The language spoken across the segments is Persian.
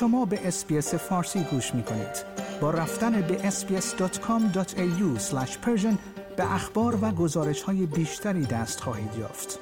شما به اسپیس فارسی گوش می کنید. با رفتن به sbs.com.au به اخبار و گزارش های بیشتری دست خواهید یافت.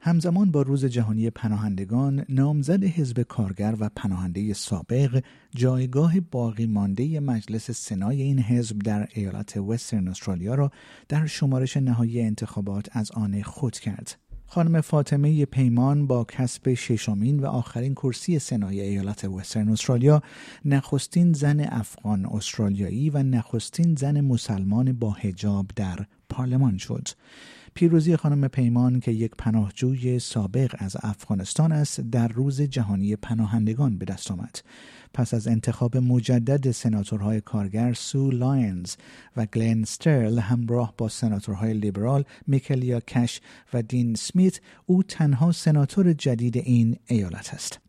همزمان با روز جهانی پناهندگان نامزد حزب کارگر و پناهنده سابق جایگاه باقی مانده مجلس سنای این حزب در ایالت وسترن استرالیا را در شمارش نهایی انتخابات از آن خود کرد. خانم فاطمه پیمان با کسب ششمین و آخرین کرسی سنای ایالت وسترن استرالیا نخستین زن افغان استرالیایی و نخستین زن مسلمان با حجاب در پارلمان شد. پیروزی خانم پیمان که یک پناهجوی سابق از افغانستان است در روز جهانی پناهندگان به دست آمد. پس از انتخاب مجدد سناتورهای کارگر سو لاینز و گلن سترل همراه با سناتورهای لیبرال میکلیا کش و دین سمیت او تنها سناتور جدید این ایالت است.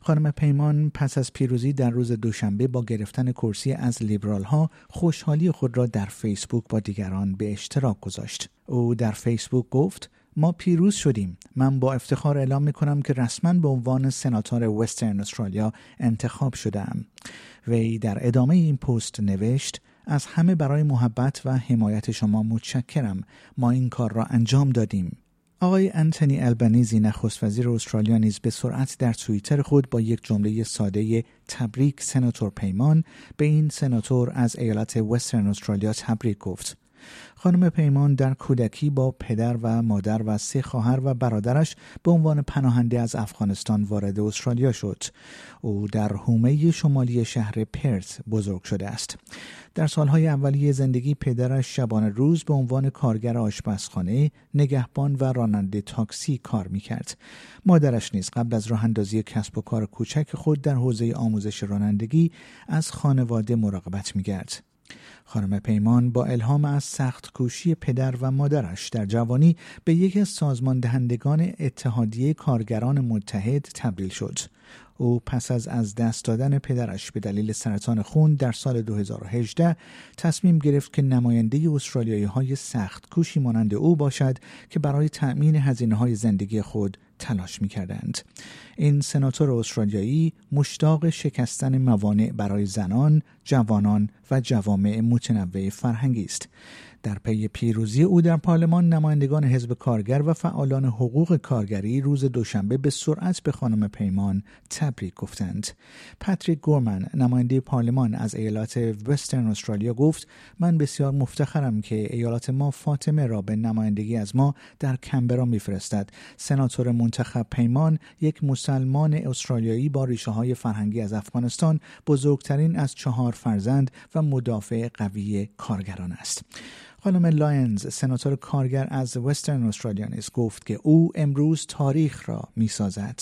خانم پیمان پس از پیروزی در روز دوشنبه با گرفتن کرسی از لیبرال ها خوشحالی خود را در فیسبوک با دیگران به اشتراک گذاشت. او در فیسبوک گفت ما پیروز شدیم. من با افتخار اعلام می کنم که رسما به عنوان سناتور وسترن استرالیا انتخاب شدم. وی در ادامه این پست نوشت از همه برای محبت و حمایت شما متشکرم. ما این کار را انجام دادیم. آقای انتونی البنیزی نخست وزیر استرالیا نیز به سرعت در توییتر خود با یک جمله ساده تبریک سناتور پیمان به این سناتور از ایالت وسترن استرالیا تبریک گفت. خانم پیمان در کودکی با پدر و مادر و سه خواهر و برادرش به عنوان پناهنده از افغانستان وارد استرالیا شد. او در حومه شمالی شهر پرت بزرگ شده است. در سالهای اولیه زندگی پدرش شبانه روز به عنوان کارگر آشپزخانه، نگهبان و راننده تاکسی کار می‌کرد. مادرش نیز قبل از راه اندازی کسب و کار کوچک خود در حوزه آموزش رانندگی از خانواده مراقبت می‌کرد. خانم پیمان با الهام از سخت کوشی پدر و مادرش در جوانی به یکی از سازمان دهندگان اتحادیه کارگران متحد تبدیل شد. او پس از از دست دادن پدرش به دلیل سرطان خون در سال 2018 تصمیم گرفت که نماینده استرالیایی های سخت کوشی مانند او باشد که برای تأمین هزینه های زندگی خود تلاش می کردند. این سناتور استرالیایی مشتاق شکستن موانع برای زنان، جوانان و جوامع متنوع فرهنگی است. در پی پیروزی او در پارلمان نمایندگان حزب کارگر و فعالان حقوق کارگری روز دوشنبه به سرعت به خانم پیمان تبریک گفتند. پاتریک گورمن نماینده پارلمان از ایالات وسترن استرالیا گفت من بسیار مفتخرم که ایالات ما فاطمه را به نمایندگی از ما در کمبرا میفرستد. سناتور منتخب پیمان یک مسلمان استرالیایی با ریشه های فرهنگی از افغانستان بزرگترین از چهار فرزند و مدافع قوی کارگران است. خانم لاینز سناتور کارگر از وسترن استرالیا نیز گفت که او امروز تاریخ را می‌سازد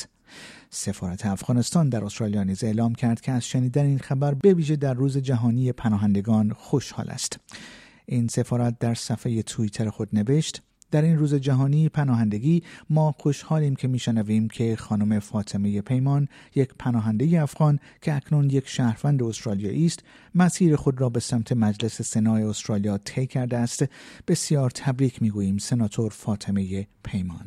سفارت افغانستان در استرالیا نیز اعلام کرد که از شنیدن این خبر به ویژه در روز جهانی پناهندگان خوشحال است این سفارت در صفحه توییتر خود نوشت در این روز جهانی پناهندگی ما خوشحالیم که میشنویم که خانم فاطمه پیمان یک پناهنده افغان که اکنون یک شهروند استرالیایی است مسیر خود را به سمت مجلس سنای استرالیا طی کرده است. بسیار تبریک می‌گوییم سناتور فاطمه پیمان.